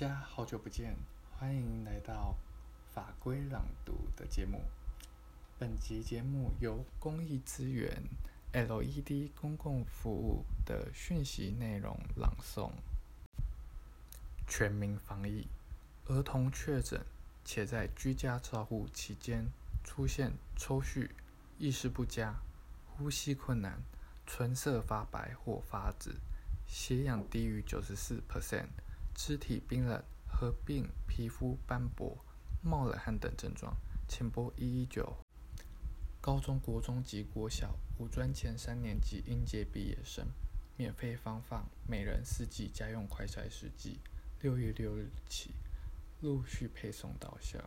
大家好久不见，欢迎来到法规朗读的节目。本集节目由公益资源 LED 公共服务的讯息内容朗诵。全民防疫，儿童确诊且在居家照护期间出现抽搐、意识不佳、呼吸困难、唇色发白或发紫、血氧低于九十四 percent。肢体冰冷、合并皮肤斑驳、冒冷汗等症状，请拨一一九。高中国中及国小五专前三年级应届毕业生，免费发放每人四剂家用快筛试剂，六月六日起陆续配送到校。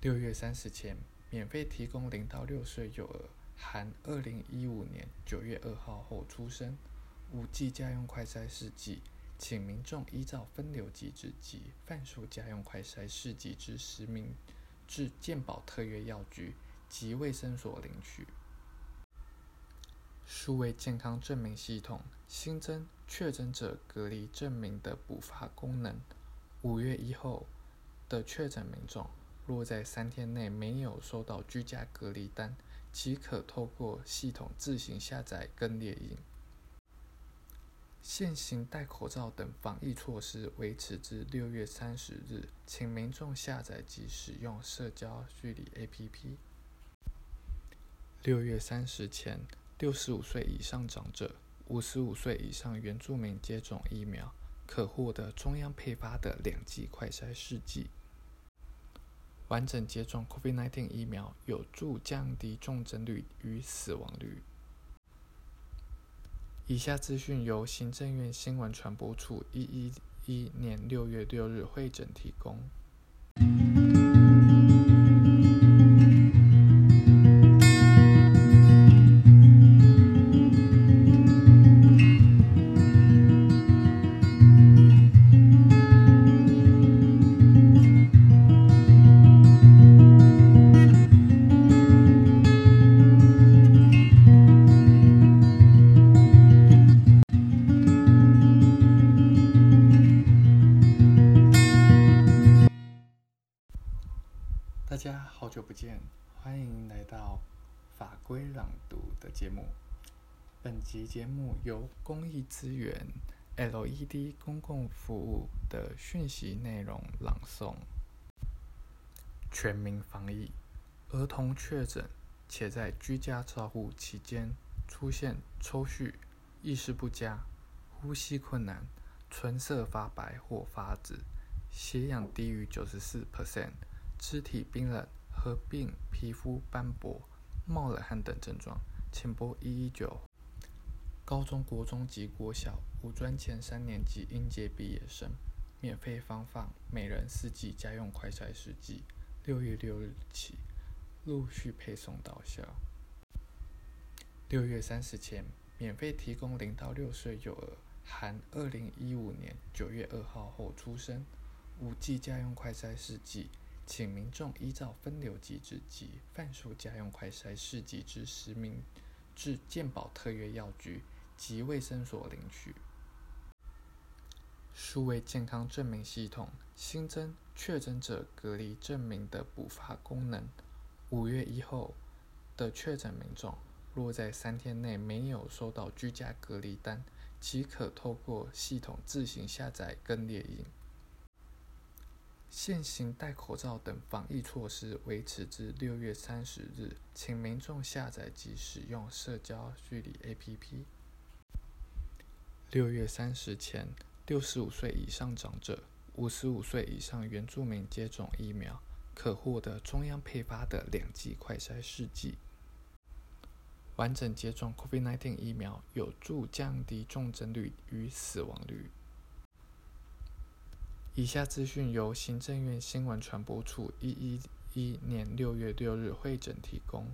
六月三十前，免费提供零到六岁幼儿含二零一五年九月二号后出生五剂家用快筛试剂。请民众依照分流机制及贩售家用快筛试剂之实名至健保特约药局及卫生所领取。数位健康证明系统新增确诊者隔离证明的补发功能。五月一后的确诊民众，若在三天内没有收到居家隔离单，即可透过系统自行下载跟列印。现行戴口罩等防疫措施维持至六月三十日，请民众下载及使用社交距离 APP。六月三十前，六十五岁以上长者、五十五岁以上原住民接种疫苗，可获得中央配发的两剂快筛试剂。完整接种 COVID-19 疫苗，有助降低重症率与死亡率。以下资讯由行政院新闻传播处一一一年六月六日会诊提供。好久不见，欢迎来到法规朗读的节目。本集节目由公益资源 LED 公共服务的讯息内容朗诵。全民防疫，儿童确诊且在居家照护期间出现抽搐、意识不佳、呼吸困难、唇色发白或发紫、血氧低于九十四 percent。肢体冰冷、合并皮肤斑驳、冒冷汗等症状，请拨一一九。高中国中及国小五专前三年级应届毕业生，免费发放每人四剂家用快筛试剂，六月六日起陆续配送到校。六月三十前，免费提供零到六岁幼儿含二零一五年九月二号后出生五剂家用快筛试剂。请民众依照分流机制及贩售家用快筛试剂之实名至健保特约药局及卫生所领取。数位健康证明系统新增确诊者隔离证明的补发功能。五月一后的确诊民众，若在三天内没有收到居家隔离单，即可透过系统自行下载跟列印。现行戴口罩等防疫措施维持至六月三十日，请民众下载及使用社交距离 APP。六月三十前，六十五岁以上长者、五十五岁以上原住民接种疫苗，可获得中央配发的两剂快筛试剂。完整接种 COVID-19 疫苗，有助降低重症率与死亡率。以下资讯由行政院新闻传播处一一一年六月六日会诊提供。